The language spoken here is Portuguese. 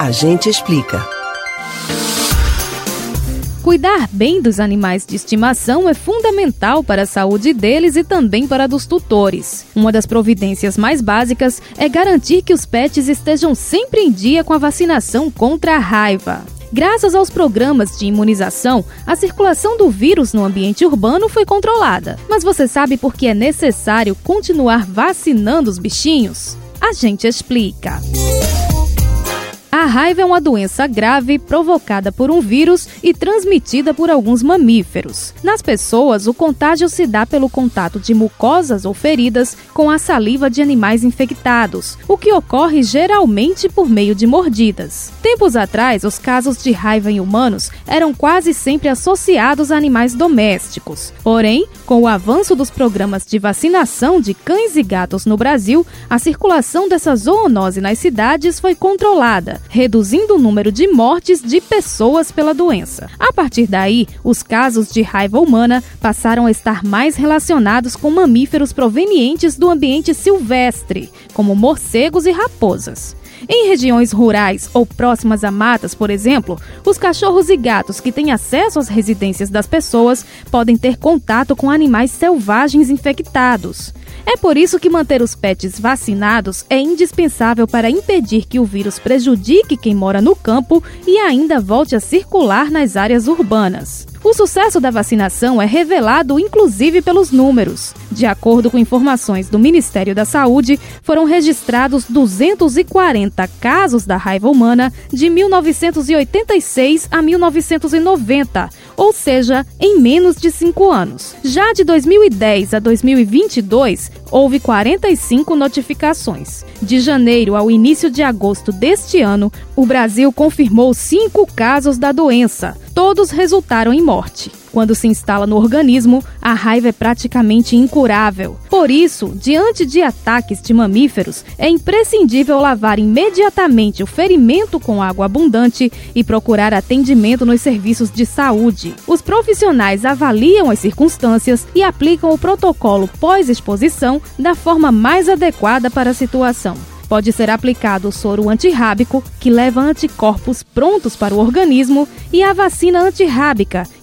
A gente explica. Cuidar bem dos animais de estimação é fundamental para a saúde deles e também para a dos tutores. Uma das providências mais básicas é garantir que os pets estejam sempre em dia com a vacinação contra a raiva. Graças aos programas de imunização, a circulação do vírus no ambiente urbano foi controlada. Mas você sabe por que é necessário continuar vacinando os bichinhos? A gente explica. A raiva é uma doença grave provocada por um vírus e transmitida por alguns mamíferos. Nas pessoas, o contágio se dá pelo contato de mucosas ou feridas com a saliva de animais infectados, o que ocorre geralmente por meio de mordidas. Tempos atrás, os casos de raiva em humanos eram quase sempre associados a animais domésticos. Porém, com o avanço dos programas de vacinação de cães e gatos no Brasil, a circulação dessa zoonose nas cidades foi controlada reduzindo o número de mortes de pessoas pela doença. A partir daí, os casos de raiva humana passaram a estar mais relacionados com mamíferos provenientes do ambiente silvestre, como morcegos e raposas. Em regiões rurais ou próximas a matas, por exemplo, os cachorros e gatos que têm acesso às residências das pessoas podem ter contato com animais selvagens infectados. É por isso que manter os pets vacinados é indispensável para impedir que o vírus prejudique quem mora no campo e ainda volte a circular nas áreas urbanas. O sucesso da vacinação é revelado inclusive pelos números. De acordo com informações do Ministério da Saúde, foram registrados 240 casos da raiva humana de 1986 a 1990, ou seja, em menos de cinco anos. Já de 2010 a 2022, houve 45 notificações. De janeiro ao início de agosto deste ano, o Brasil confirmou cinco casos da doença. Todos resultaram em morte. Quando se instala no organismo, a raiva é praticamente incurável. Por isso, diante de ataques de mamíferos, é imprescindível lavar imediatamente o ferimento com água abundante e procurar atendimento nos serviços de saúde. Os profissionais avaliam as circunstâncias e aplicam o protocolo pós-exposição da forma mais adequada para a situação pode ser aplicado o soro antirrábico, que leva anticorpos prontos para o organismo, e a vacina antirrábica,